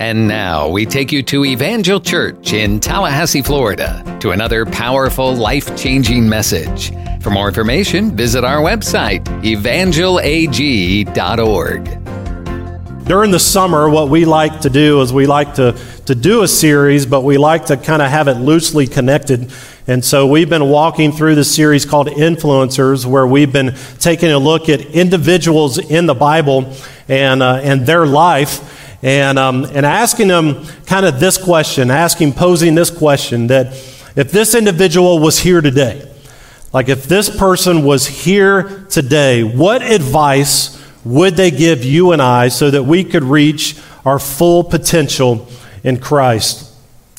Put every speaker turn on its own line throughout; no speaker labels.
And now we take you to Evangel Church in Tallahassee, Florida, to another powerful, life changing message. For more information, visit our website, evangelag.org.
During the summer, what we like to do is we like to, to do a series, but we like to kind of have it loosely connected. And so we've been walking through the series called Influencers, where we've been taking a look at individuals in the Bible and, uh, and their life and, um, and asking them kind of this question, asking, posing this question that if this individual was here today, like if this person was here today, what advice would they give you and I so that we could reach our full potential in Christ?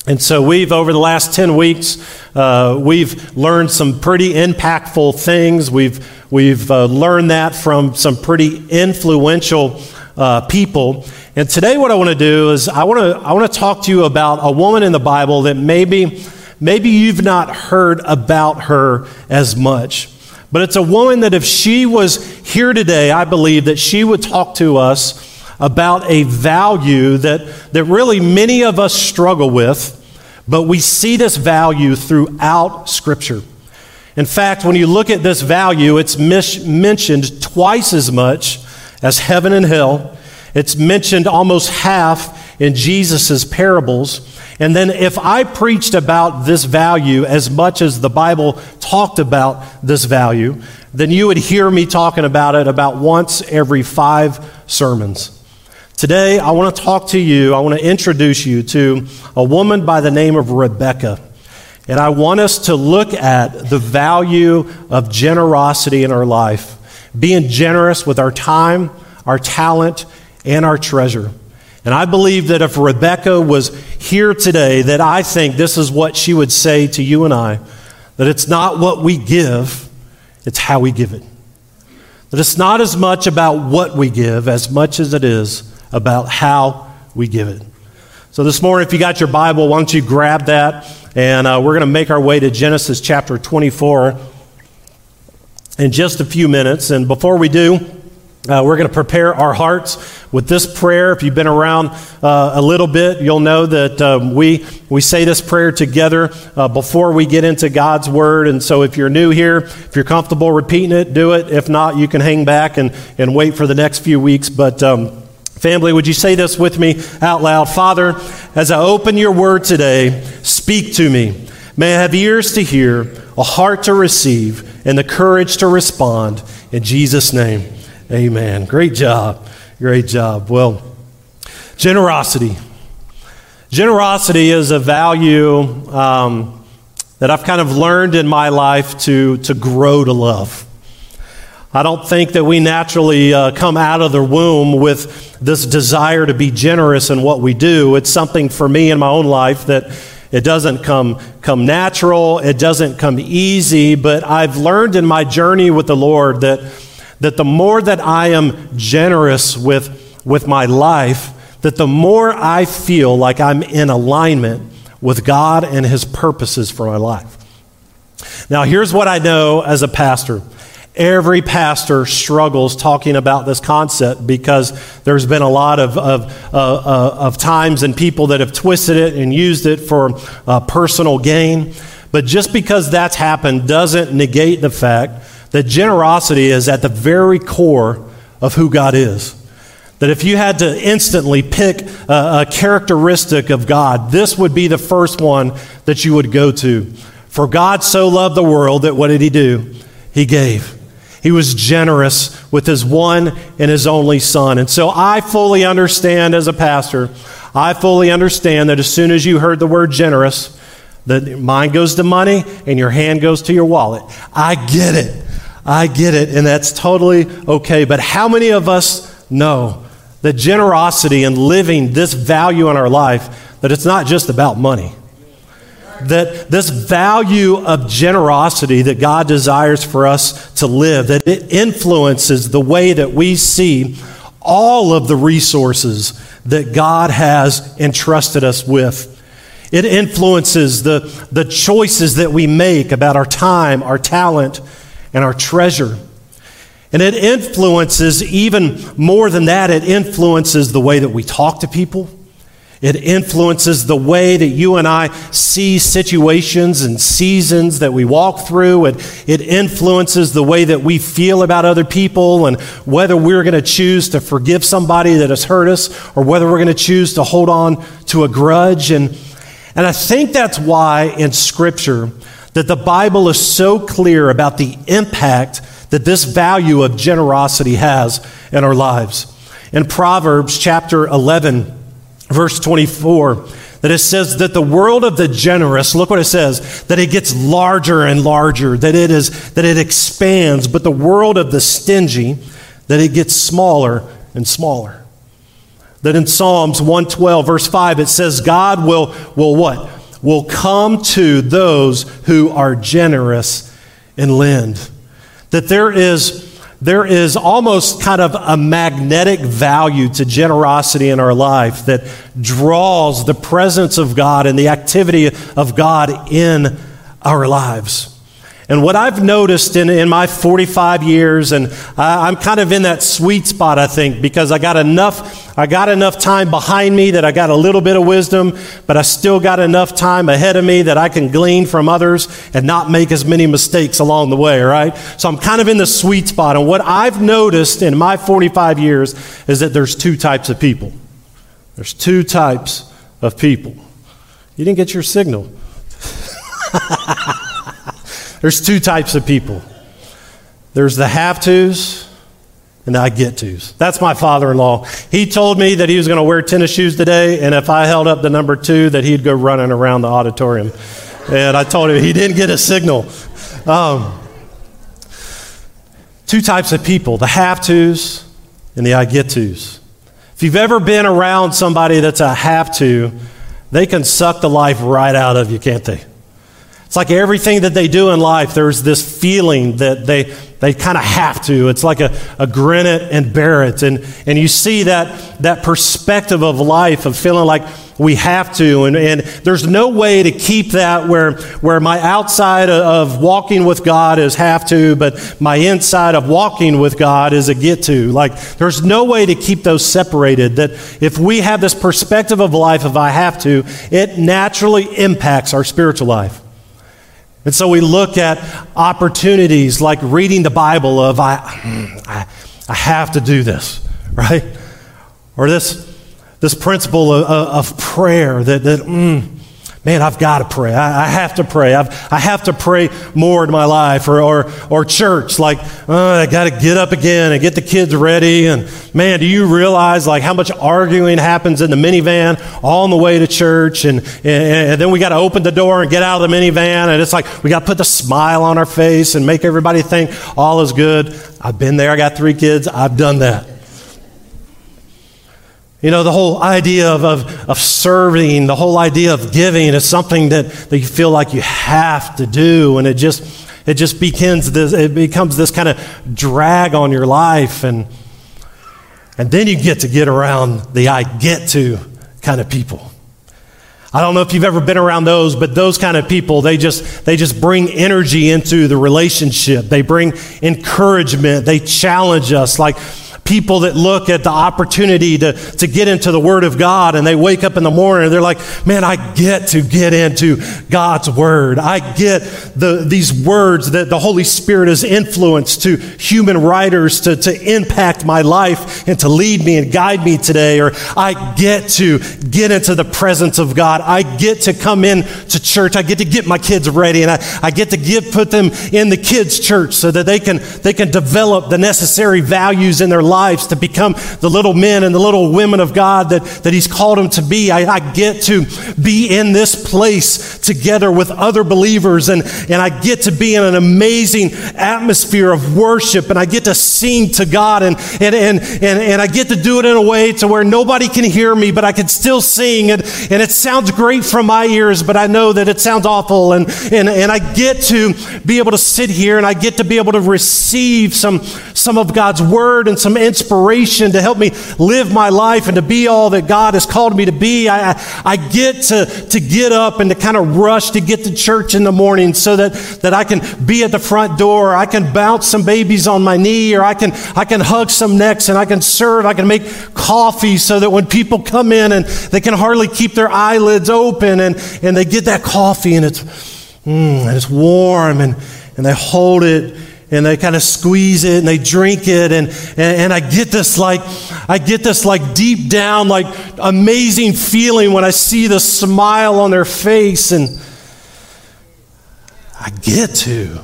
And so we've, over the last 10 weeks, uh, we've learned some pretty impactful things. We've, we've uh, learned that from some pretty influential uh, people. And today, what I want to do is I want to I want to talk to you about a woman in the Bible that maybe maybe you've not heard about her as much. But it's a woman that if she was here today, I believe that she would talk to us about a value that, that really many of us struggle with, but we see this value throughout Scripture. In fact, when you look at this value, it's mis- mentioned twice as much as heaven and hell. It's mentioned almost half in Jesus' parables. And then, if I preached about this value as much as the Bible talked about this value, then you would hear me talking about it about once every five sermons. Today, I want to talk to you, I want to introduce you to a woman by the name of Rebecca. And I want us to look at the value of generosity in our life, being generous with our time, our talent, and our treasure. And I believe that if Rebecca was here today, that I think this is what she would say to you and I that it's not what we give, it's how we give it. That it's not as much about what we give as much as it is about how we give it. So this morning, if you got your Bible, why don't you grab that? And uh, we're going to make our way to Genesis chapter 24 in just a few minutes. And before we do, uh, we're going to prepare our hearts with this prayer. If you've been around uh, a little bit, you'll know that um, we, we say this prayer together uh, before we get into God's Word. And so if you're new here, if you're comfortable repeating it, do it. If not, you can hang back and, and wait for the next few weeks. But um, family, would you say this with me out loud? Father, as I open your Word today, speak to me. May I have ears to hear, a heart to receive, and the courage to respond. In Jesus' name. Amen. Great job. Great job. Well, generosity. Generosity is a value um, that I've kind of learned in my life to, to grow to love. I don't think that we naturally uh, come out of the womb with this desire to be generous in what we do. It's something for me in my own life that it doesn't come, come natural, it doesn't come easy, but I've learned in my journey with the Lord that that the more that I am generous with, with my life, that the more I feel like I'm in alignment with God and His purposes for my life. Now, here's what I know as a pastor. Every pastor struggles talking about this concept because there's been a lot of, of, uh, uh, of times and people that have twisted it and used it for uh, personal gain. But just because that's happened doesn't negate the fact that generosity is at the very core of who God is. That if you had to instantly pick a, a, characteristic of God, this would be the first one that you would go to. For God so loved the world that what did He do? He gave. He was generous with His one and His only Son. And so I fully understand as a pastor, I fully understand that as soon as you heard the word generous, that mind goes to money and your hand goes to your wallet. I get it. I get it, and that's totally okay. But how many of us know that generosity and living this value in our life, that it's not just about money? That this value of generosity that God desires for us to live, that it influences the way that we see all of the resources that God has entrusted us with. It influences the, the choices that we make about our time, our talent, and our treasure. And it influences, even more than that, it influences the way that we talk to people. It influences the way that you and I see situations and seasons that we walk through. It, it influences the way that we feel about other people and whether we're going to choose to forgive somebody that has hurt us or whether we're going to choose to hold on to a grudge. And, and I think that's why in Scripture that the Bible is so clear about the impact that this value of generosity has in our lives. In Proverbs chapter 11, verse 24, that it says that the world of the generous, look what it says, that it gets larger and larger, that it is that it expands, but the world of the stingy, that it gets smaller and smaller. That in Psalms 112, verse 5, it says, God will, will what? Will come to those who are generous and lend. That there is there is almost kind of a magnetic value to generosity in our life that draws the presence of God and the activity of God in our lives. And what I've noticed in, in my 45 years, and I, I'm kind of in that sweet spot, I think, because I got enough, I got enough time behind me that I got a little bit of wisdom, but I still got enough time ahead of me that I can glean from others and not make as many mistakes along the way, right? So I'm kind of in the sweet spot. And what I've noticed in my 45 years is that there's two types of people. There's two types of people. You didn't get your signal. There's two types of people there's the have tos and the I get tos. That's my father in law. He told me that he was going to wear tennis shoes today, and if I held up the number two, that he'd go running around the auditorium. And I told him he didn't get a signal. Um, two types of people the have tos and the I get tos. If you've ever been around somebody that's a have to, they can suck the life right out of you, can't they? It's like everything that they do in life, there's this feeling that they, they kind of have to. It's like a, a grin it and bear it. And, and you see that, that perspective of life of feeling like we have to. And, and there's no way to keep that where, where my outside of walking with God is have to, but my inside of walking with God is a get to. Like, there's no way to keep those separated. That if we have this perspective of life of I have to, it naturally impacts our spiritual life. And so we look at opportunities like reading the Bible of, I, I, I have to do this, right? Or this, this principle of, of prayer that, that mm, man, I've got to pray. I, I, have to pray. I've, I have to pray more in my life. Or, or, or church, like, oh, I got to get up again and get the kids ready. And man, do you realize like how much arguing happens in the minivan on the way to church? And, and, and then we got to open the door and get out of the minivan. And it's like we got to put the smile on our face and make everybody think all is good. I've been there. I got three kids. I've done that. You know, the whole idea of, of, of, serving, the whole idea of giving is something that, that you feel like you have to do. And it just, it just becomes this, it becomes this kind of drag on your life. And, and then you get to get around the I get to kind of people. I don't know if you've ever been around those, but those kind of people, they just, they just bring energy into the relationship. They bring encouragement. They challenge us. Like, people that look at the opportunity to, to get into the Word of God and they wake up in the morning and they're like, man, I get to get into God's Word. I get the, these words that the Holy Spirit has influenced to human writers to, to impact my life and to lead me and guide me today. Or I get to get into the presence of God. I get to come in to church. I get to get my kids ready and I, I get to give, put them in the kids' church so that they can, they can develop the necessary values in their lives to become the little men and the little women of God that, that He's called them to be. I, I get to be in this place together with other believers, and, and I get to be in an amazing atmosphere of worship, and I get to sing to God, and, and, and, and, and I get to do it in a way to where nobody can hear me, but I can still sing, and, and it sounds great from my ears, but I know that it sounds awful, and, and, and I get to be able to sit here, and I get to be able to receive some, some of God's word and some inspiration to help me live my life and to be all that God has called me to be. I, I get to, to get up and to kind of rush to get to church in the morning so that, that I can be at the front door. I can bounce some babies on my knee or I can, I can hug some necks and I can serve. I can make coffee so that when people come in and they can hardly keep their eyelids open and, and they get that coffee and it's, mm, and it's warm and, and they hold it and they kind of squeeze it and they drink it and, and, and, i get this like i get this like deep down like amazing feeling when i see the smile on their face and i get to.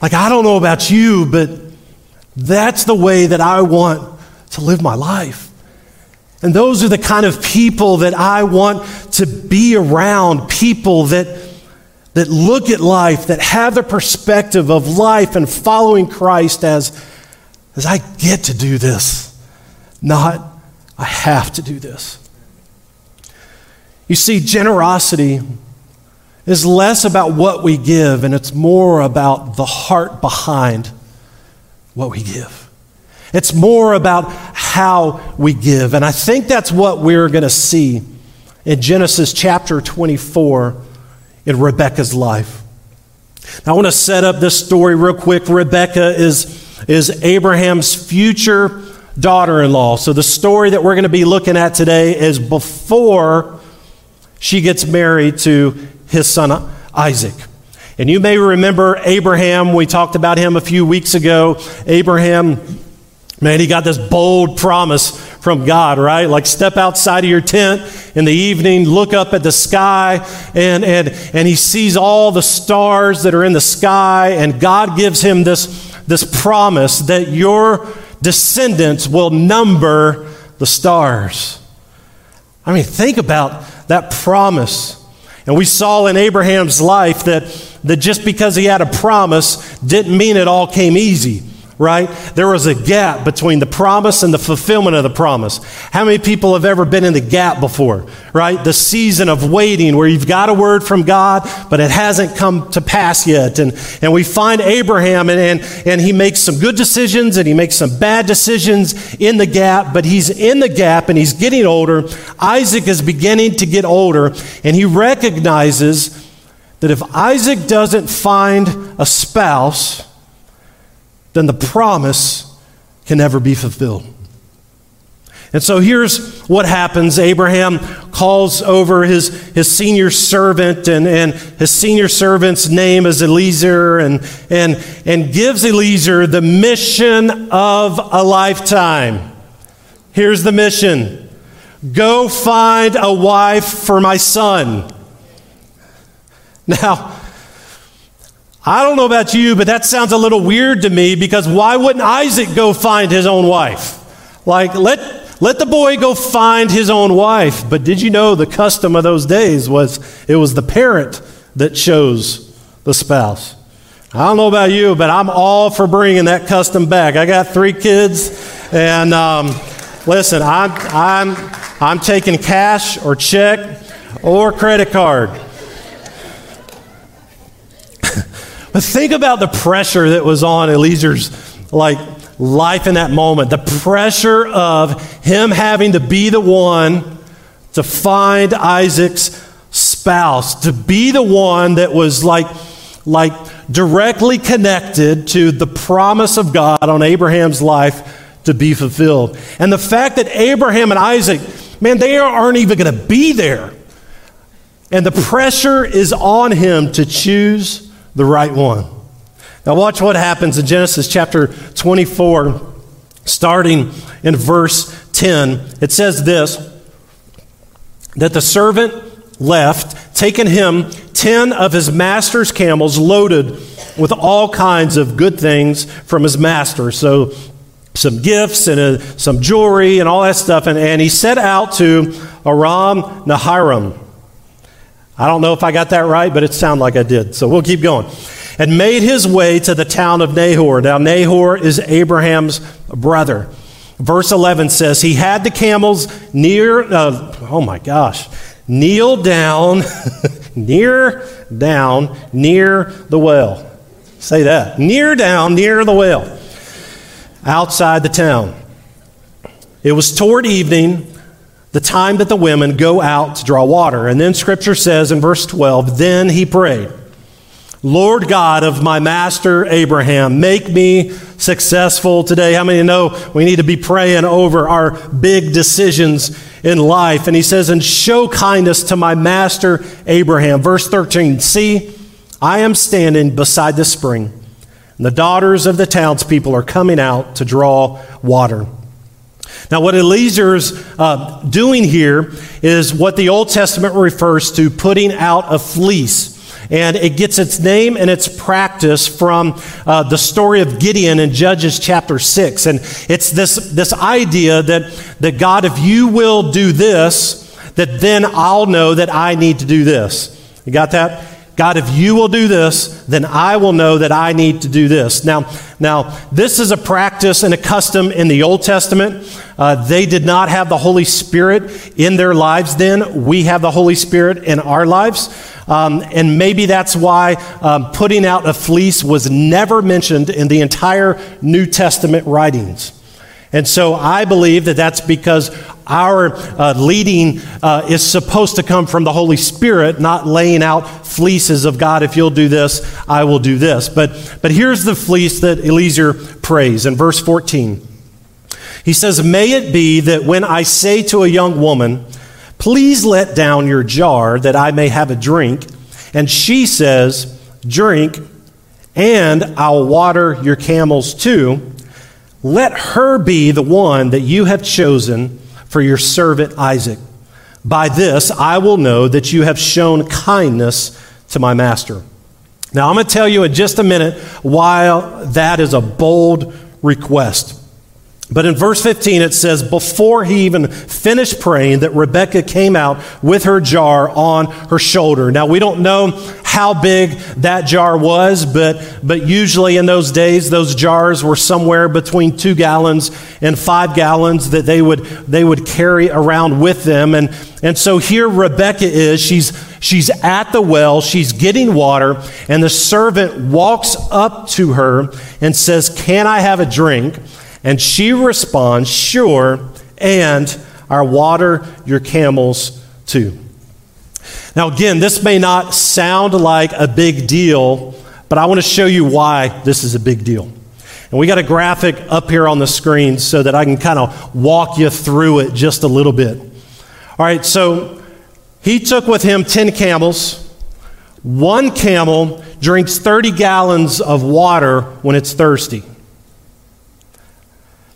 Like i don't know about you but that's the way that i want to live my life. And those are the kind of people that i want to be around people that that look at life, that have the perspective of life and following Christ as, as I get to do this, not I have to do this. You see, generosity is less about what we give and it's more about the heart behind what we give. It's more about how we give. And I think that's what we're going to see in Genesis chapter 24 in Rebecca's life. Now, I want to set up this story real quick. Rebecca is, is Abraham's future daughter in law. So, the story that we're going to be looking at today is before she gets married to his son Isaac. And you may remember Abraham, we talked about him a few weeks ago. Abraham, man, he got this bold promise from God, right? Like step outside of your tent in the evening, look up at the sky, and, and, and he sees all the stars that are in the sky, and God gives him this, this promise that your descendants will number the stars. I mean, think about that promise. And we saw in Abraham's life that, that just because he had a promise didn't mean it all came easy right? There was a gap between the promise and the fulfillment of the promise. How many people have ever been in the gap before, right? The season of waiting where you've got a word from God, but it hasn't come to pass yet. And, and we find Abraham, and, and, and he makes some good decisions and he makes some bad decisions in the gap, but he's in the gap and he's getting older. Isaac is beginning to get older, and he recognizes that if Isaac doesn't find a spouse, then the promise can never be fulfilled. And so here's what happens. Abraham calls over his, his senior servant, and, and his senior servant's name is Eliezer, and, and, and gives Eliezer the mission of a lifetime. Here's the mission Go find a wife for my son. Now, I don't know about you, but that sounds a little weird to me because why wouldn't Isaac go find his own wife? Like, let, let the boy go find his own wife. But did you know the custom of those days was it was the parent that chose the spouse? I don't know about you, but I'm all for bringing that custom back. I got three kids, and um, listen, I'm, I'm, I'm taking cash or check or credit card. But think about the pressure that was on Eliezer's like life in that moment. The pressure of him having to be the one to find Isaac's spouse, to be the one that was like like directly connected to the promise of God on Abraham's life to be fulfilled. And the fact that Abraham and Isaac, man, they aren't even going to be there. And the pressure is on him to choose the right one. Now, watch what happens in Genesis chapter 24, starting in verse 10. It says this that the servant left, taking him 10 of his master's camels loaded with all kinds of good things from his master. So, some gifts and uh, some jewelry and all that stuff. And, and he set out to Aram Naharaim. I don't know if I got that right, but it sounded like I did. So we'll keep going. And made his way to the town of Nahor. Now, Nahor is Abraham's brother. Verse 11 says, He had the camels near, uh, oh my gosh, kneel down, near down, near the well. Say that. Near down, near the well. outside the town. It was toward evening, the time that the women go out to draw water. And then scripture says in verse 12, Then he prayed, Lord God of my master Abraham, make me successful today. How many know we need to be praying over our big decisions in life? And he says, And show kindness to my master Abraham. Verse 13, See, I am standing beside the spring, and the daughters of the townspeople are coming out to draw water. Now, what Eliezer's uh, doing here is what the Old Testament refers to putting out a fleece. And it gets its name and its practice from uh, the story of Gideon in Judges chapter 6. And it's this, this idea that, that God, if you will do this, that then I'll know that I need to do this. You got that? God, if you will do this, then I will know that I need to do this. Now, now this is a practice and a custom in the Old Testament. Uh, they did not have the Holy Spirit in their lives then. We have the Holy Spirit in our lives. Um, and maybe that's why um, putting out a fleece was never mentioned in the entire New Testament writings. And so I believe that that's because our uh, leading uh, is supposed to come from the Holy Spirit, not laying out fleeces of God, if you'll do this, I will do this. But, but here's the fleece that Eliezer prays in verse 14. He says, May it be that when I say to a young woman, Please let down your jar that I may have a drink, and she says, Drink, and I'll water your camels too, let her be the one that you have chosen for your servant Isaac. By this I will know that you have shown kindness to my master. Now, I'm going to tell you in just a minute why that is a bold request. But in verse 15, it says, before he even finished praying, that Rebecca came out with her jar on her shoulder. Now, we don't know how big that jar was, but, but usually in those days, those jars were somewhere between two gallons and five gallons that they would, they would carry around with them. And, and so here Rebecca is. She's, she's at the well, she's getting water, and the servant walks up to her and says, Can I have a drink? And she responds, Sure, and our water your camels too. Now, again, this may not sound like a big deal, but I want to show you why this is a big deal. And we got a graphic up here on the screen so that I can kind of walk you through it just a little bit. All right, so he took with him 10 camels. One camel drinks 30 gallons of water when it's thirsty.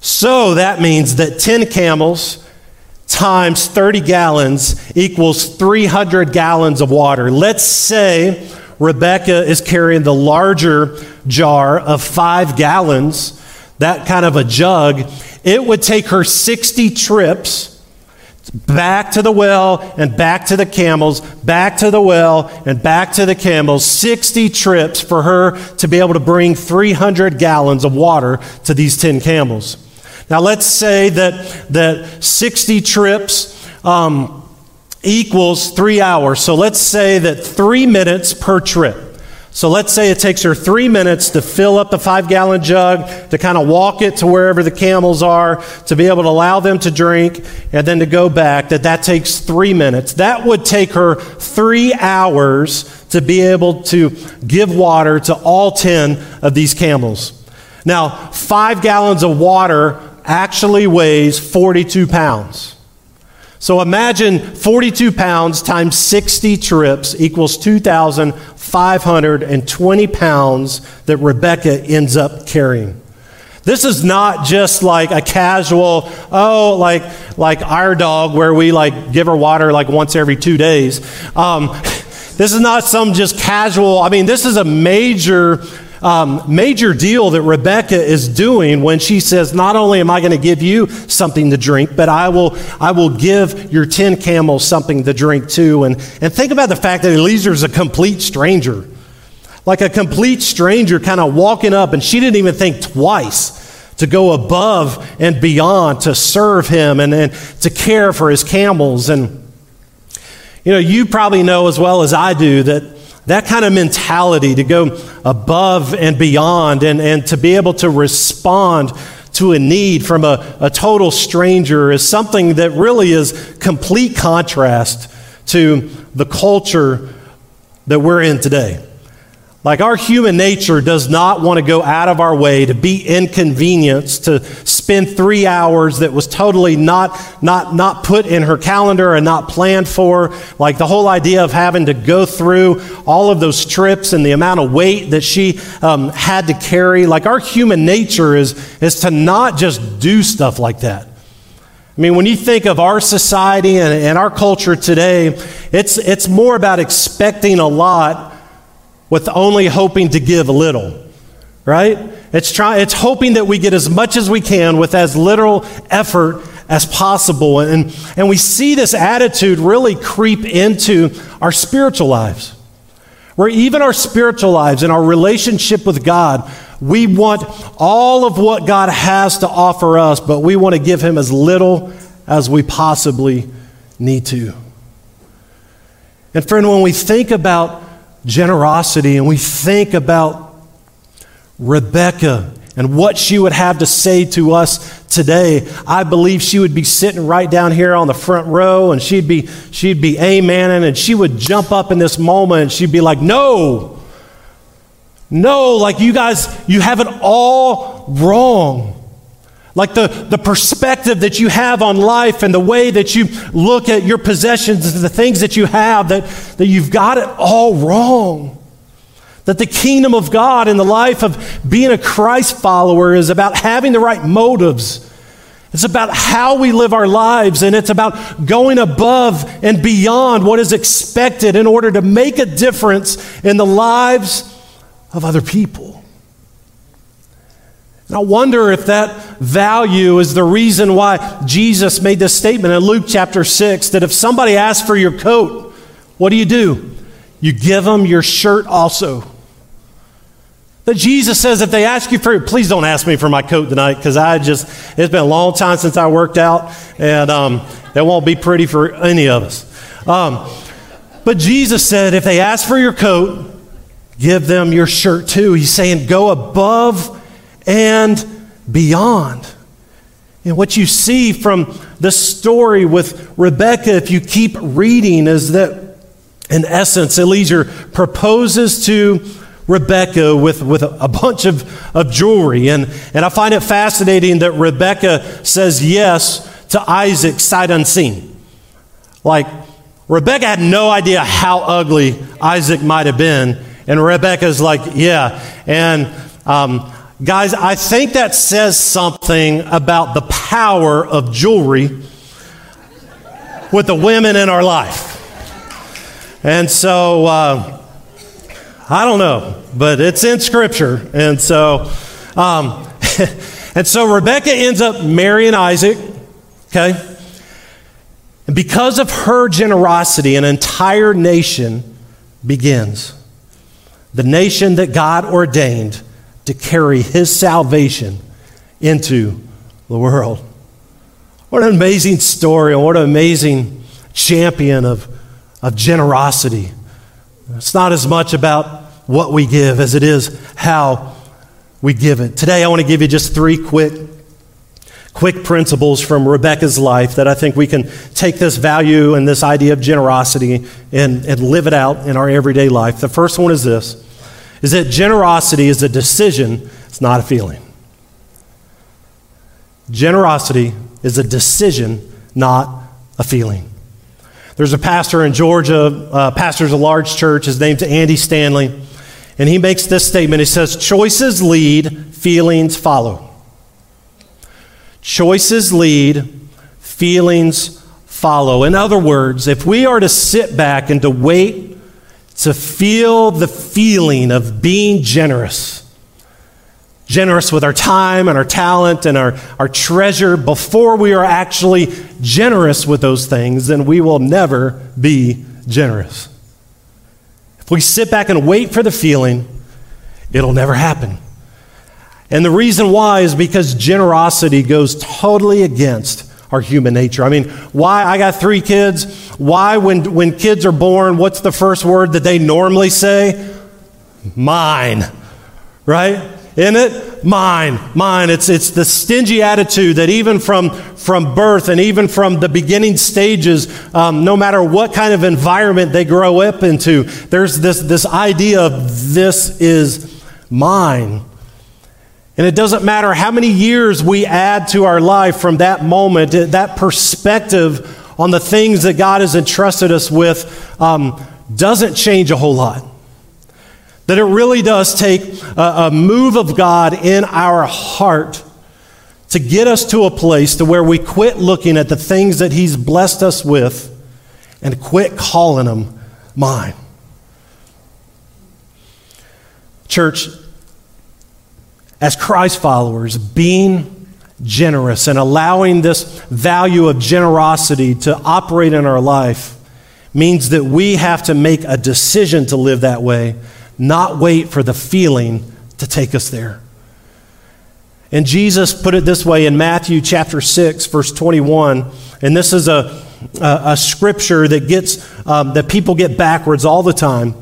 So that means that 10 camels times 30 gallons equals 300 gallons of water. Let's say Rebecca is carrying the larger jar of five gallons, that kind of a jug. It would take her 60 trips back to the well and back to the camels, back to the well and back to the camels, 60 trips for her to be able to bring 300 gallons of water to these 10 camels. Now, let's say that, that 60 trips um, equals three hours. So let's say that three minutes per trip. So let's say it takes her three minutes to fill up the five gallon jug, to kind of walk it to wherever the camels are, to be able to allow them to drink, and then to go back. That that takes three minutes. That would take her three hours to be able to give water to all 10 of these camels. Now, five gallons of water actually weighs 42 pounds. So imagine 42 pounds times 60 trips equals 2,520 pounds that Rebecca ends up carrying. This is not just like a casual, oh, like, like our dog where we like give her water like once every two days. Um, this is not some just casual, I mean, this is a major um, major deal that Rebecca is doing when she says, Not only am I going to give you something to drink, but I will, I will give your 10 camels something to drink too. And, and think about the fact that Eliezer is a complete stranger. Like a complete stranger kind of walking up, and she didn't even think twice to go above and beyond to serve him and, and to care for his camels. And, you know, you probably know as well as I do that that kind of mentality to go above and beyond and, and to be able to respond to a need from a, a total stranger is something that really is complete contrast to the culture that we're in today. Like our human nature does not want to go out of our way to be inconvenienced, to spend three hours that was totally not, not, not put in her calendar and not planned for. Like the whole idea of having to go through all of those trips and the amount of weight that she um, had to carry. Like our human nature is, is to not just do stuff like that. I mean, when you think of our society and, and our culture today, it's, it's more about expecting a lot with only hoping to give a little, right? It's, try, it's hoping that we get as much as we can with as little effort as possible. And, and we see this attitude really creep into our spiritual lives, where even our spiritual lives and our relationship with God, we want all of what God has to offer us, but we want to give Him as little as we possibly need to. And friend, when we think about generosity and we think about Rebecca and what she would have to say to us today, I believe she would be sitting right down here on the front row and she'd be, she'd be amening and she would jump up in this moment and she'd be like, No, no, like you guys, you have it all wrong. Like the, the perspective that you have on life and the way that you look at your possessions and the things that you have, that, that you've got it all wrong. That the kingdom of God and the life of being a Christ follower is about having the right motives. It's about how we live our lives, and it's about going above and beyond what is expected in order to make a difference in the lives of other people. I wonder if that value is the reason why Jesus made this statement in Luke chapter 6 that if somebody asks for your coat, what do you do? You give them your shirt also. That Jesus says if they ask you for, it. please don't ask me for my coat tonight because I just, it's been a long time since I worked out and um, it won't be pretty for any of us. Um, but Jesus said if they ask for your coat, give them your shirt too. He's saying go above and beyond. And what you see from the story with Rebecca, if you keep reading, is that in essence, Eliezer proposes to Rebecca with, with a bunch of, of jewelry. And, and I find it fascinating that Rebecca says yes to Isaac sight unseen. Like, Rebecca had no idea how ugly Isaac might have been. And Rebecca's like, yeah. And um, Guys, I think that says something about the power of jewelry with the women in our life. And so, uh, I don't know, but it's in Scripture. And so, um, and so Rebecca ends up marrying Isaac, okay? And because of her generosity, an entire nation begins. The nation that God ordained to carry his salvation into the world. What an amazing story, and what an amazing champion of, of generosity. It's not as much about what we give as it is how we give it. Today, I want to give you just three quick, quick principles from Rebecca's life that I think we can take this value and this idea of generosity and, and live it out in our everyday life. The first one is this is that generosity is a decision, it's not a feeling. Generosity is a decision, not a feeling. There's a pastor in Georgia, uh, pastors a large church. His name's Andy Stanley. And he makes this statement. He says, Choices lead, feelings follow. Choices lead, feelings follow. In other words, if we are to sit back and to wait to feel the feeling of being generous. Generous with our time and our talent and our, our treasure before we are actually generous with those things, then we will never be generous. If we sit back and wait for the feeling, it'll never happen. And the reason why is because generosity goes totally against our human nature. I mean, why I got three kids, why when, when kids are born, what's the first word that they normally say? Mine, right? Isn't it? Mine, mine. It's, it's the stingy attitude that even from, from birth and even from the beginning stages, um, no matter what kind of environment they grow up into, there's this, this idea of this is mine. And it doesn't matter how many years we add to our life from that moment, that perspective on the things that God has entrusted us with um, doesn't change a whole lot. That it really does take a, a move of God in our heart to get us to a place to where we quit looking at the things that He's blessed us with and quit calling them mine. Church, as Christ followers, being generous and allowing this value of generosity to operate in our life means that we have to make a decision to live that way, not wait for the feeling to take us there. And Jesus put it this way in Matthew chapter 6, verse 21. And this is a, a, a scripture that gets um, that people get backwards all the time.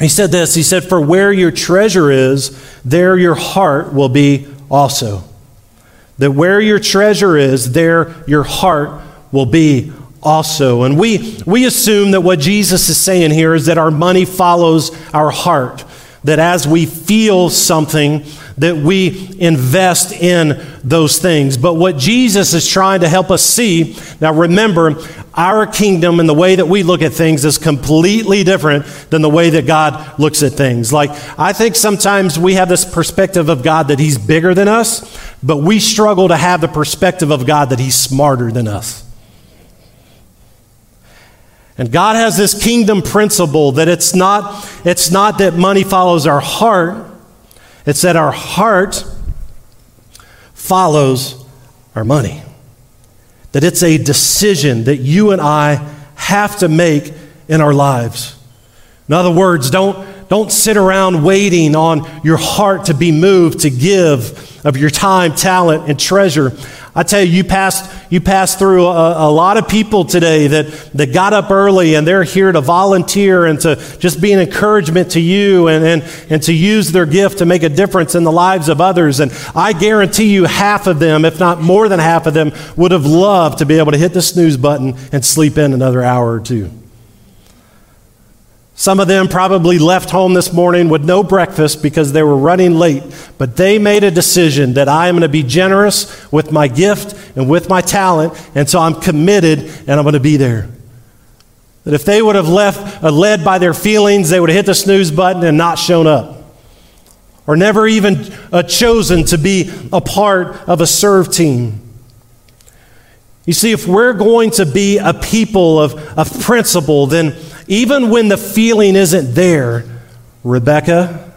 He said this He said, For where your treasure is, there your heart will be also. That where your treasure is, there your heart will be also. And we, we assume that what Jesus is saying here is that our money follows our heart. That as we feel something, that we invest in those things. But what Jesus is trying to help us see, now remember, our kingdom and the way that we look at things is completely different than the way that God looks at things. Like, I think sometimes we have this perspective of God that He's bigger than us, but we struggle to have the perspective of God that He's smarter than us. And God has this kingdom principle that it's not, it's not that money follows our heart, it's that our heart follows our money. That it's a decision that you and I have to make in our lives. In other words, don't, don't sit around waiting on your heart to be moved to give of your time, talent, and treasure. I tell you, you passed, you passed through a, a, lot of people today that, that got up early and they're here to volunteer and to just be an encouragement to you and, and, and to use their gift to make a difference in the lives of others. And I guarantee you, half of them, if not more than half of them, would have loved to be able to hit the snooze button and sleep in another hour or two. Some of them probably left home this morning with no breakfast because they were running late, but they made a decision that I am going to be generous with my gift and with my talent, and so I'm committed and I'm going to be there. That if they would have left uh, led by their feelings, they would have hit the snooze button and not shown up. Or never even uh, chosen to be a part of a serve team. You see, if we're going to be a people of, of principle, then even when the feeling isn't there, Rebecca,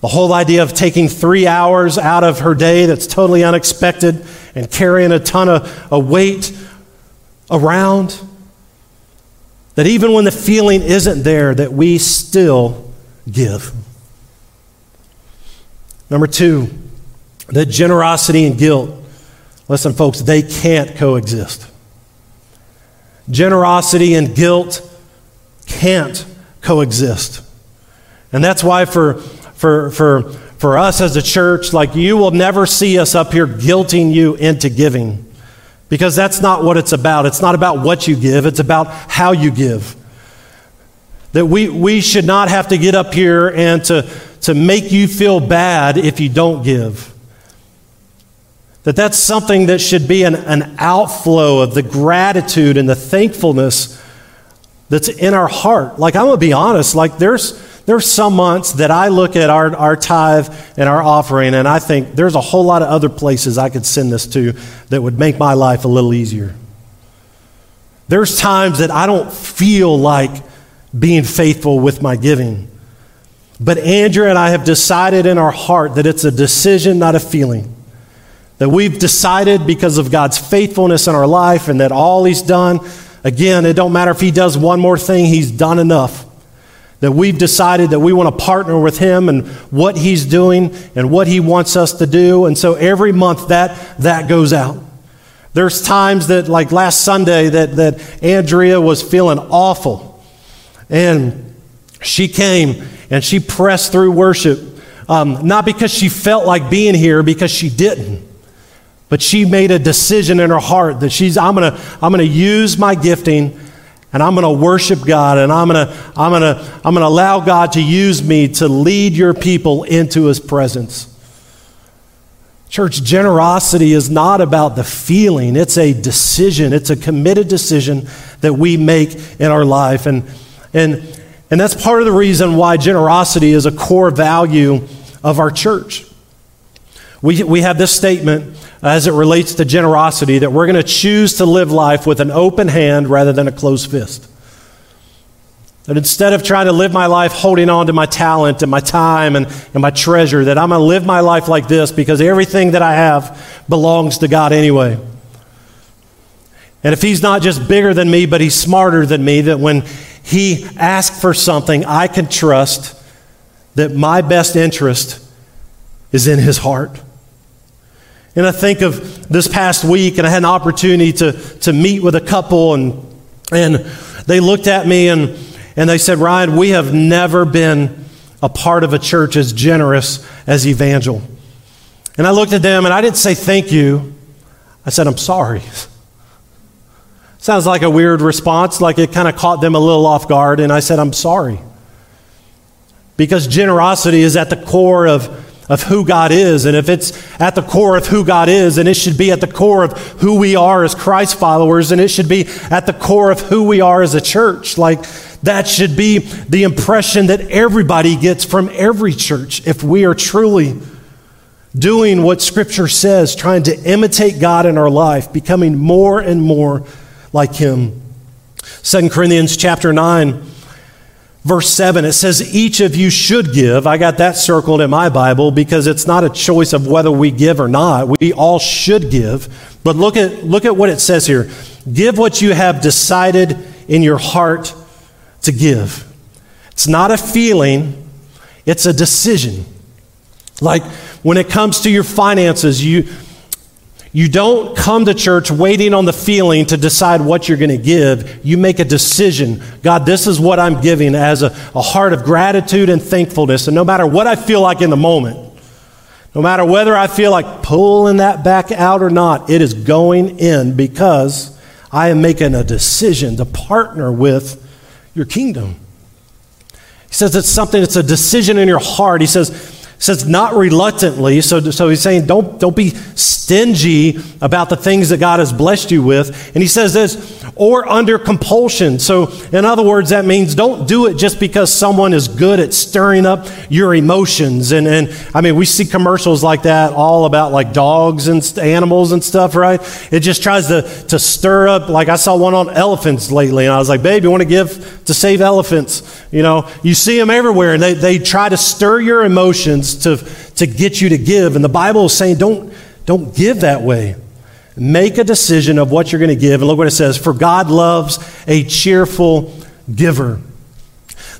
the whole idea of taking three hours out of her day that's totally unexpected and carrying a ton of a weight around, that even when the feeling isn't there, that we still give. Number two, that generosity and guilt, listen, folks, they can't coexist. Generosity and guilt can't coexist. And that's why for, for, for, for us as a church, like you will never see us up here guilting you into giving. Because that's not what it's about. It's not about what you give, it's about how you give. That we, we should not have to get up here and to, to make you feel bad if you don't give. That that's something that should be an, an outflow of the gratitude and the thankfulness that's in our heart. Like, I'm going to be honest, like, there's, there's some months that I look at our, our tithe and our offering, and I think there's a whole lot of other places I could send this to that would make my life a little easier. There's times that I don't feel like being faithful with my giving. But Andrea and I have decided in our heart that it's a decision, not a feeling. That we've decided because of God's faithfulness in our life and that all He's done, again, it don't matter if He does one more thing, He's done enough. That we've decided that we want to partner with Him and what He's doing and what He wants us to do. And so every month that, that goes out. There's times that, like last Sunday, that, that Andrea was feeling awful. And she came and she pressed through worship um, not because she felt like being here, because she didn't. But she made a decision in her heart that she's, I'm going to I'm going to use my gifting and I'm going to worship God and I'm going to I'm going to I'm going to allow God to use me to lead your people into his presence. Church, generosity is not about the feeling, it's a decision. It's a committed decision that we make in our life. And, and, and that's part of the reason why generosity is a core value of our church. We, we have this statement as it relates to generosity that we're going to choose to live life with an open hand rather than a closed fist. That instead of trying to live my life holding on to my talent and my time and, and my treasure, that I'm going to live my life like this because everything that I have belongs to God anyway. And if He's not just bigger than me, but He's smarter than me, that when He asks for something, I can trust that my best interest is in His heart. And I think of this past week, and I had an opportunity to, to meet with a couple, and, and they looked at me and and they said, Ryan, we have never been a part of a church as generous as Evangel. And I looked at them and I didn't say thank you. I said, I'm sorry. Sounds like a weird response, like it kind of caught them a little off guard. And I said, I'm sorry. Because generosity is at the core of of who God is. And if it's at the core of who God is, and it should be at the core of who we are as Christ followers, and it should be at the core of who we are as a church. Like, that should be the impression that everybody gets from every church if we are truly doing what Scripture says, trying to imitate God in our life, becoming more and more like Him. 2 Corinthians chapter 9 verse 7, it says, Each of you should give. I got that circled in my Bible because it's not a choice of whether we give or not. We all should give. But look at, look at what it says here give what you have decided in your heart to give. It's not a feeling, it's a decision. Like when it comes to your finances, you you don't come to church waiting on the feeling to decide what you're going to give. You make a decision. God, this is what I'm giving as a, a heart of gratitude and thankfulness. And no matter what I feel like in the moment, no matter whether I feel like pulling that back out or not, it is going in because I am making a decision to partner with your kingdom. He says it's something, it's a decision in your heart. He says, says not reluctantly. So, so he's saying don't, don't be stingy about the things that God has blessed you with. And he says this, or under compulsion. So, in other words, that means don't do it just because someone is good at stirring up your emotions. And, and I mean, we see commercials like that all about like dogs and animals and stuff, right? It just tries to, to stir up. Like I saw one on elephants lately, and I was like, babe, you want to give to save elephants? You know, you see them everywhere, and they, they try to stir your emotions to, to get you to give. And the Bible is saying, don't, don't give that way. Make a decision of what you're going to give. And look what it says For God loves a cheerful giver.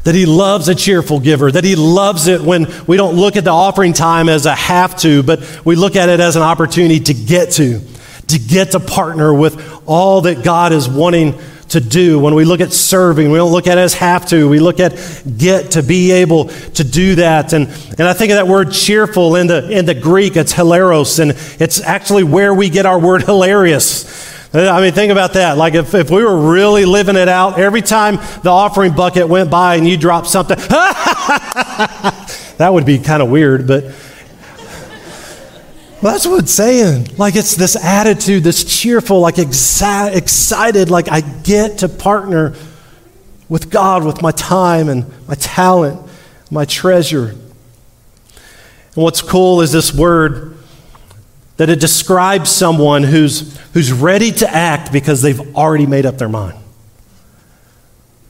That He loves a cheerful giver. That He loves it when we don't look at the offering time as a have to, but we look at it as an opportunity to get to, to get to partner with all that God is wanting to do. When we look at serving, we don't look at it as have to. We look at get to be able to do that. And, and I think of that word cheerful in the, in the Greek, it's hilaros, and it's actually where we get our word hilarious. I mean, think about that. Like, if, if we were really living it out, every time the offering bucket went by and you dropped something, that would be kind of weird, but well, that's what it's saying. Like it's this attitude, this cheerful, like excited, like I get to partner with God with my time and my talent, my treasure. And what's cool is this word that it describes someone who's, who's ready to act because they've already made up their mind.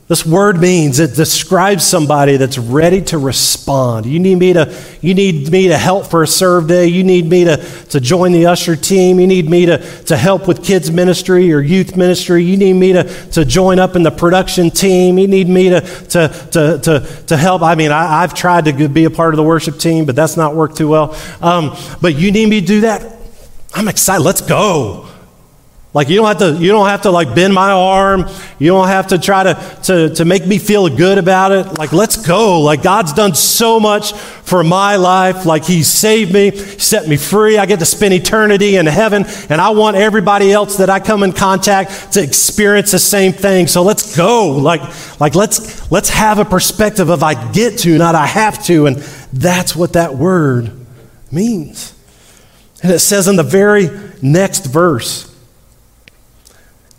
This word means it describes somebody that's ready to respond. You need me to, you need me to help for a serve day. You need me to, to join the usher team. You need me to, to help with kids ministry or youth ministry. You need me to, to join up in the production team. You need me to, to, to, to, to help. I mean, I, have tried to be a part of the worship team, but that's not worked too well. Um, but you need me to do that? I'm excited. Let's go. Like you don't have to, you don't have to like bend my arm. You don't have to try to, to, to make me feel good about it. Like let's go. Like God's done so much for my life. Like He saved me, set me free. I get to spend eternity in heaven, and I want everybody else that I come in contact to experience the same thing. So let's go. Like, like let's let's have a perspective of I get to, not I have to, and that's what that word means. And it says in the very next verse.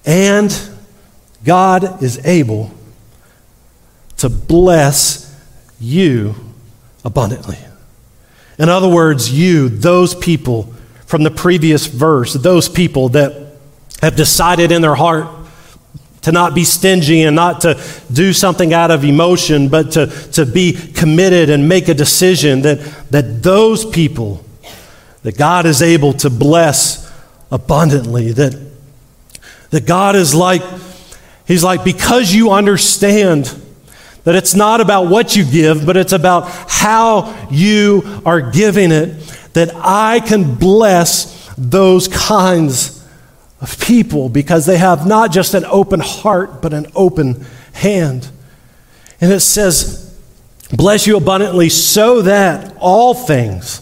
And God is able to bless you abundantly. In other words, you, those people from the previous verse, those people that have decided in their heart to not be stingy and not to do something out of emotion, but to, to be committed and make a decision, that, that those people, that God is able to bless abundantly, that that God is like, He's like, because you understand that it's not about what you give, but it's about how you are giving it, that I can bless those kinds of people because they have not just an open heart, but an open hand. And it says, Bless you abundantly so that all things,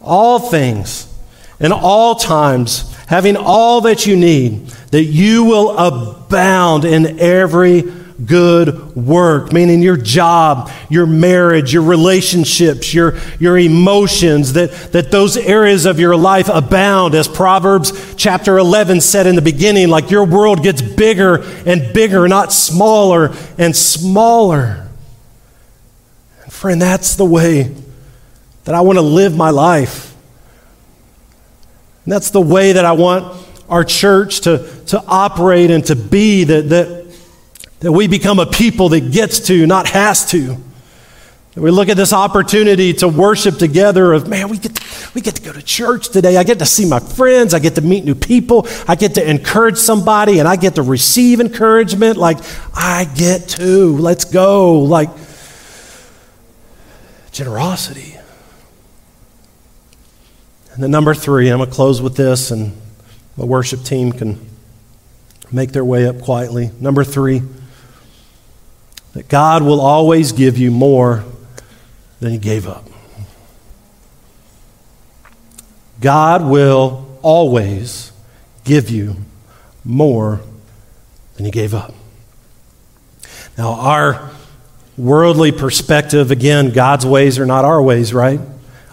all things, in all times, having all that you need, that you will abound in every good work, meaning your job, your marriage, your relationships, your, your emotions, that, that those areas of your life abound, as Proverbs chapter 11 said in the beginning, like your world gets bigger and bigger, not smaller and smaller. And friend, that's the way that I want to live my life. And that's the way that I want our church to, to operate and to be, that, that, that we become a people that gets to, not has to. That we look at this opportunity to worship together of, man, we get, to, we get to go to church today. I get to see my friends. I get to meet new people. I get to encourage somebody and I get to receive encouragement. Like, I get to. Let's go. Like, generosity. And then number three, I'm going to close with this, and the worship team can make their way up quietly. Number three, that God will always give you more than He gave up. God will always give you more than He gave up. Now, our worldly perspective, again, God's ways are not our ways, right?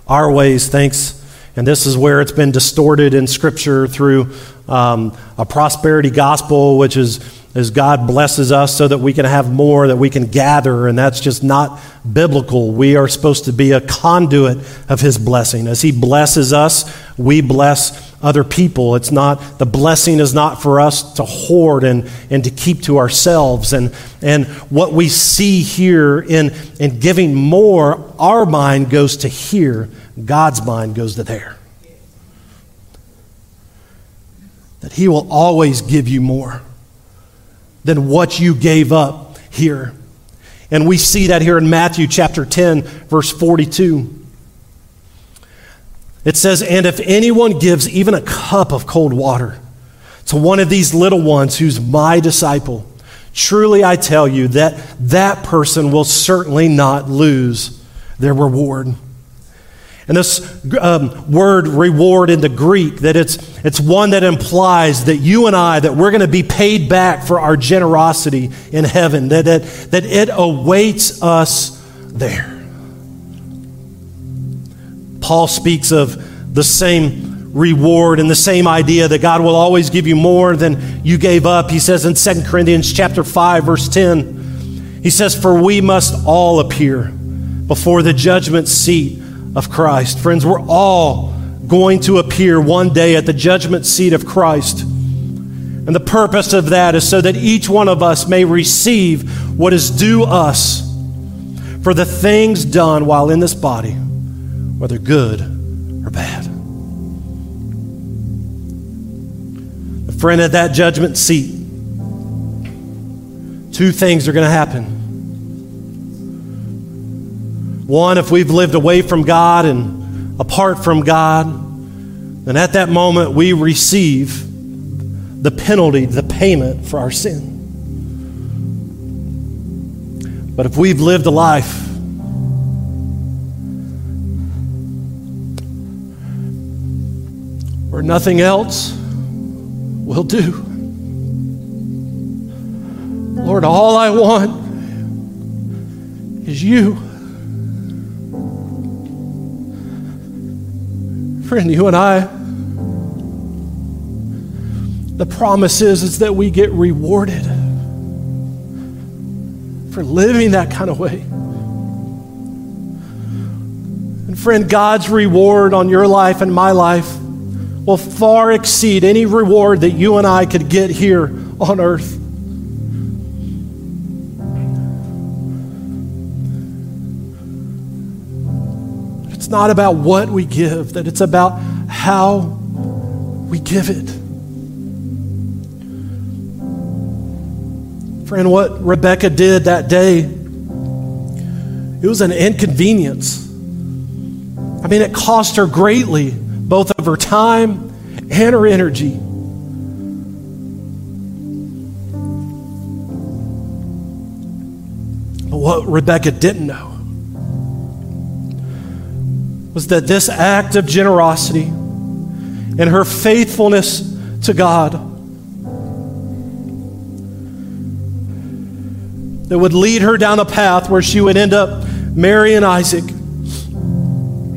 Our ways, thanks and this is where it's been distorted in Scripture through um, a prosperity gospel, which is as God blesses us so that we can have more, that we can gather, and that's just not biblical. We are supposed to be a conduit of His blessing. As He blesses us, we bless other people. It's not, the blessing is not for us to hoard and, and to keep to ourselves. And, and what we see here in, in giving more, our mind goes to here God's mind goes to there. That He will always give you more than what you gave up here. And we see that here in Matthew chapter 10, verse 42. It says, And if anyone gives even a cup of cold water to one of these little ones who's my disciple, truly I tell you that that person will certainly not lose their reward. And this um, word reward in the Greek, that it's, it's one that implies that you and I, that we're going to be paid back for our generosity in heaven, that, that, that it awaits us there. Paul speaks of the same reward and the same idea that God will always give you more than you gave up. He says in 2 Corinthians chapter 5 verse 10, he says for we must all appear before the judgment seat of Christ. Friends, we're all going to appear one day at the judgment seat of Christ. And the purpose of that is so that each one of us may receive what is due us for the things done while in this body, whether good or bad. The friend, at that judgment seat, two things are going to happen. One, if we've lived away from God and apart from God, And at that moment, we receive the penalty, the payment for our sin. But if we've lived a life where nothing else will do, Lord, all I want is you. Friend, you and I, the promise is, is that we get rewarded for living that kind of way. And friend, God's reward on your life and my life will far exceed any reward that you and I could get here on earth. It's not about what we give, that it's about how we give it. Friend, what Rebecca did that day, it was an inconvenience. I mean, it cost her greatly, both of her time and her energy. But what Rebecca didn't know was that this act of generosity and her faithfulness to God that would lead her down a path where she would end up marrying Isaac,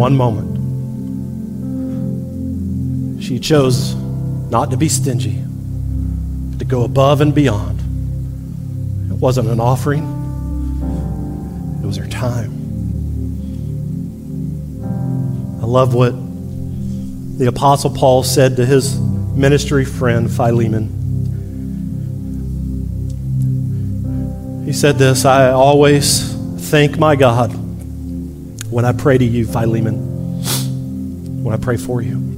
one moment, she chose not to be stingy but to go above and beyond. It wasn't an offering, it was her time. I love what the Apostle Paul said to his ministry friend Philemon. He said this I always thank my God when I pray to you, Philemon, when I pray for you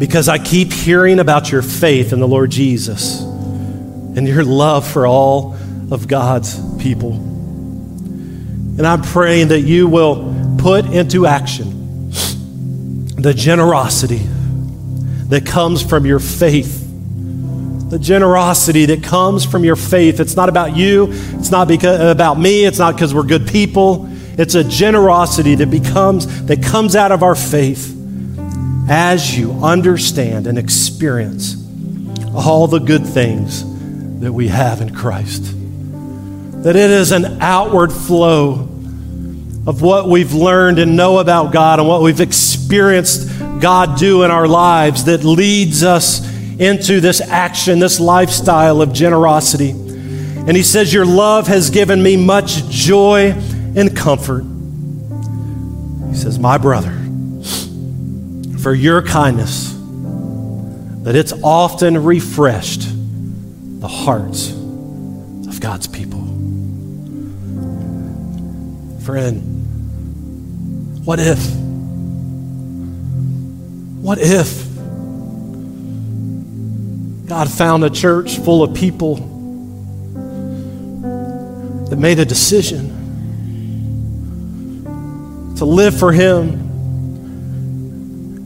because I keep hearing about your faith in the Lord Jesus and your love for all of God's people. And I'm praying that you will put into action the generosity that comes from your faith. The generosity that comes from your faith. It's not about you, it's not because, about me, it's not because we're good people. It's a generosity that becomes that comes out of our faith as you understand and experience all the good things that we have in Christ. That it is an outward flow of what we've learned and know about God and what we've experienced God do in our lives that leads us into this action, this lifestyle of generosity. And he says, Your love has given me much joy and comfort. He says, My brother, for your kindness, that it's often refreshed the hearts of God's people. Friend, what if? What if God found a church full of people that made a decision to live for Him?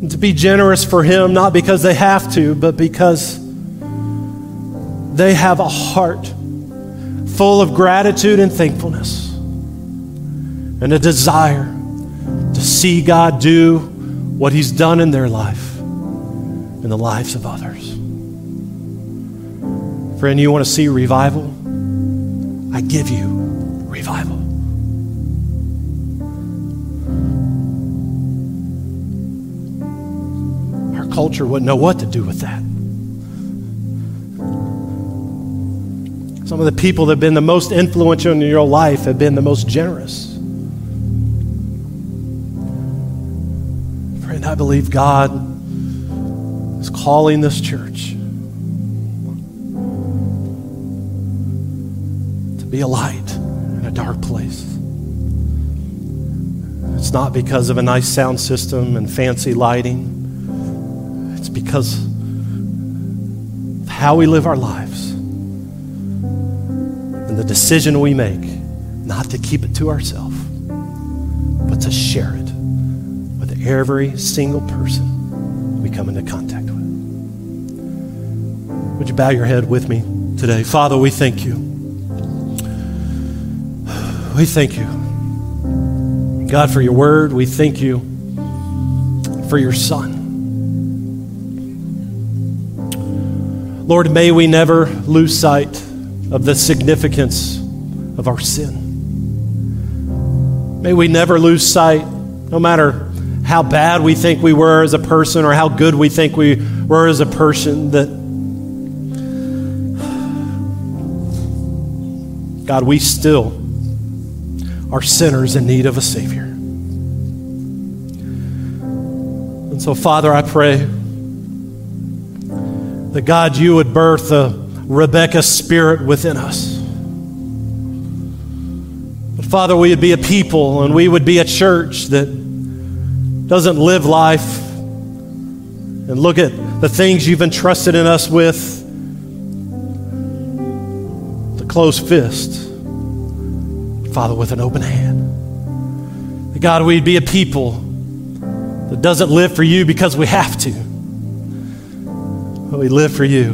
and to be generous for Him, not because they have to, but because they have a heart full of gratitude and thankfulness and a desire to see God do what He's done in their life, in the lives of others. Friend, you want to see revival? I give you revival. Culture wouldn't know what to do with that. Some of the people that have been the most influential in your life have been the most generous. Friend, I believe God is calling this church to be a light in a dark place. It's not because of a nice sound system and fancy lighting. Because of how we live our lives and the decision we make not to keep it to ourselves, but to share it with every single person we come into contact with. Would you bow your head with me today? Father, we thank you. We thank you. God, for your word. We thank you for your son. Lord, may we never lose sight of the significance of our sin. May we never lose sight, no matter how bad we think we were as a person or how good we think we were as a person, that God, we still are sinners in need of a Savior. And so, Father, I pray that God, you would birth a Rebecca spirit within us. But Father, we would be a people and we would be a church that doesn't live life and look at the things you've entrusted in us with the closed fist. Father, with an open hand. God, we'd be a people that doesn't live for you because we have to, but we live for you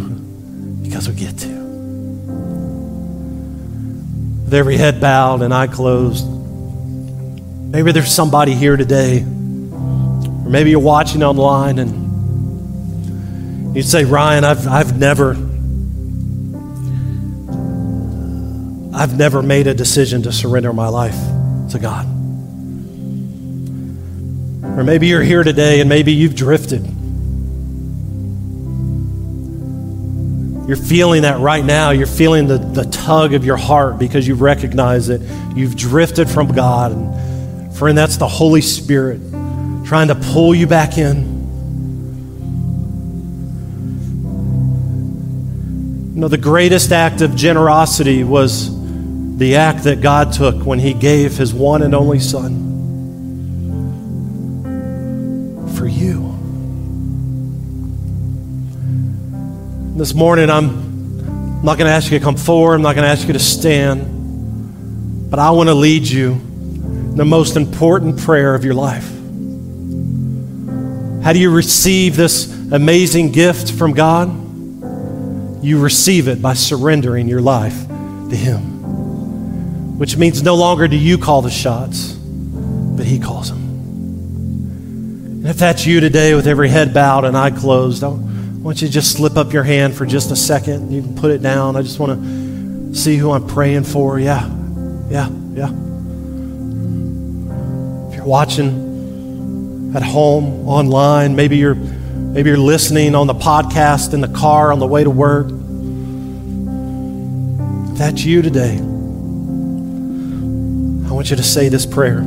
because we get to. With every head bowed and eye closed, maybe there's somebody here today, or maybe you're watching online and you'd say, Ryan, I've, I've never I've never made a decision to surrender my life to God. Or maybe you're here today and maybe you've drifted. You're feeling that right now. You're feeling the, the tug of your heart because you recognize it. you've drifted from God. And friend, that's the Holy Spirit trying to pull you back in. You know, the greatest act of generosity was the act that God took when He gave His one and only Son This morning, I'm not going to ask you to come forward, I'm not going to ask you to stand, but I want to lead you in the most important prayer of your life. How do you receive this amazing gift from God? You receive it by surrendering your life to Him which means no longer do you call the shots, but He calls them. And if that's you today with every head bowed and eye closed, I want you to just slip up your hand for just a second. You can put it down. I just want to see who I'm praying for. Yeah, yeah, yeah. If you're watching at home, online, maybe you're maybe you're listening on the podcast in the car on the way to work. If that's you today. I want you to say this prayer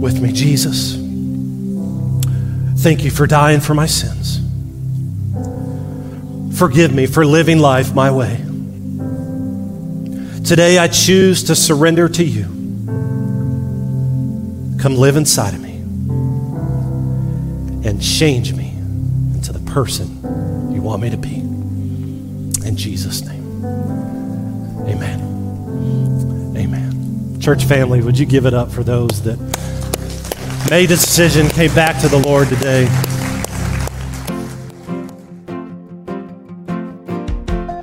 with me Jesus, thank you for dying for my sins. Forgive me for living life my way. Today I choose to surrender to you. Come live inside of me and change me into the person you want me to be. In Jesus' name, amen. Amen. Church family, would you give it up for those that made a decision, came back to the Lord today?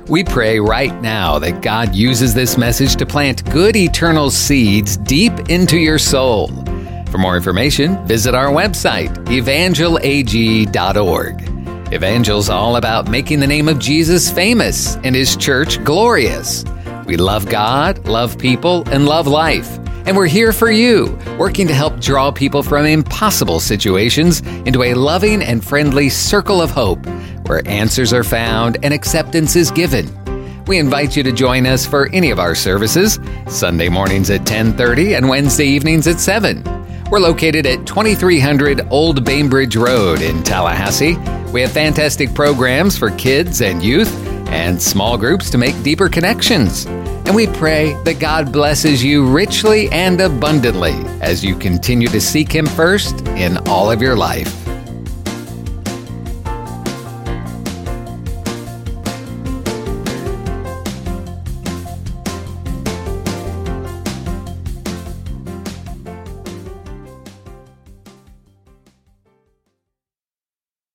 We pray right now that God uses this message to plant good eternal seeds deep into your soul. For more information, visit our website, evangelag.org. Evangel's all about making the name of Jesus famous and his church glorious. We love God, love people, and love life. And we're here for you, working to help draw people from impossible situations into a loving and friendly circle of hope where answers are found and acceptance is given. We invite you to join us for any of our services, Sunday mornings at 10:30 and Wednesday evenings at 7. We're located at 2300 Old Bainbridge Road in Tallahassee. We have fantastic programs for kids and youth and small groups to make deeper connections. And we pray that God blesses you richly and abundantly as you continue to seek Him first in all of your life.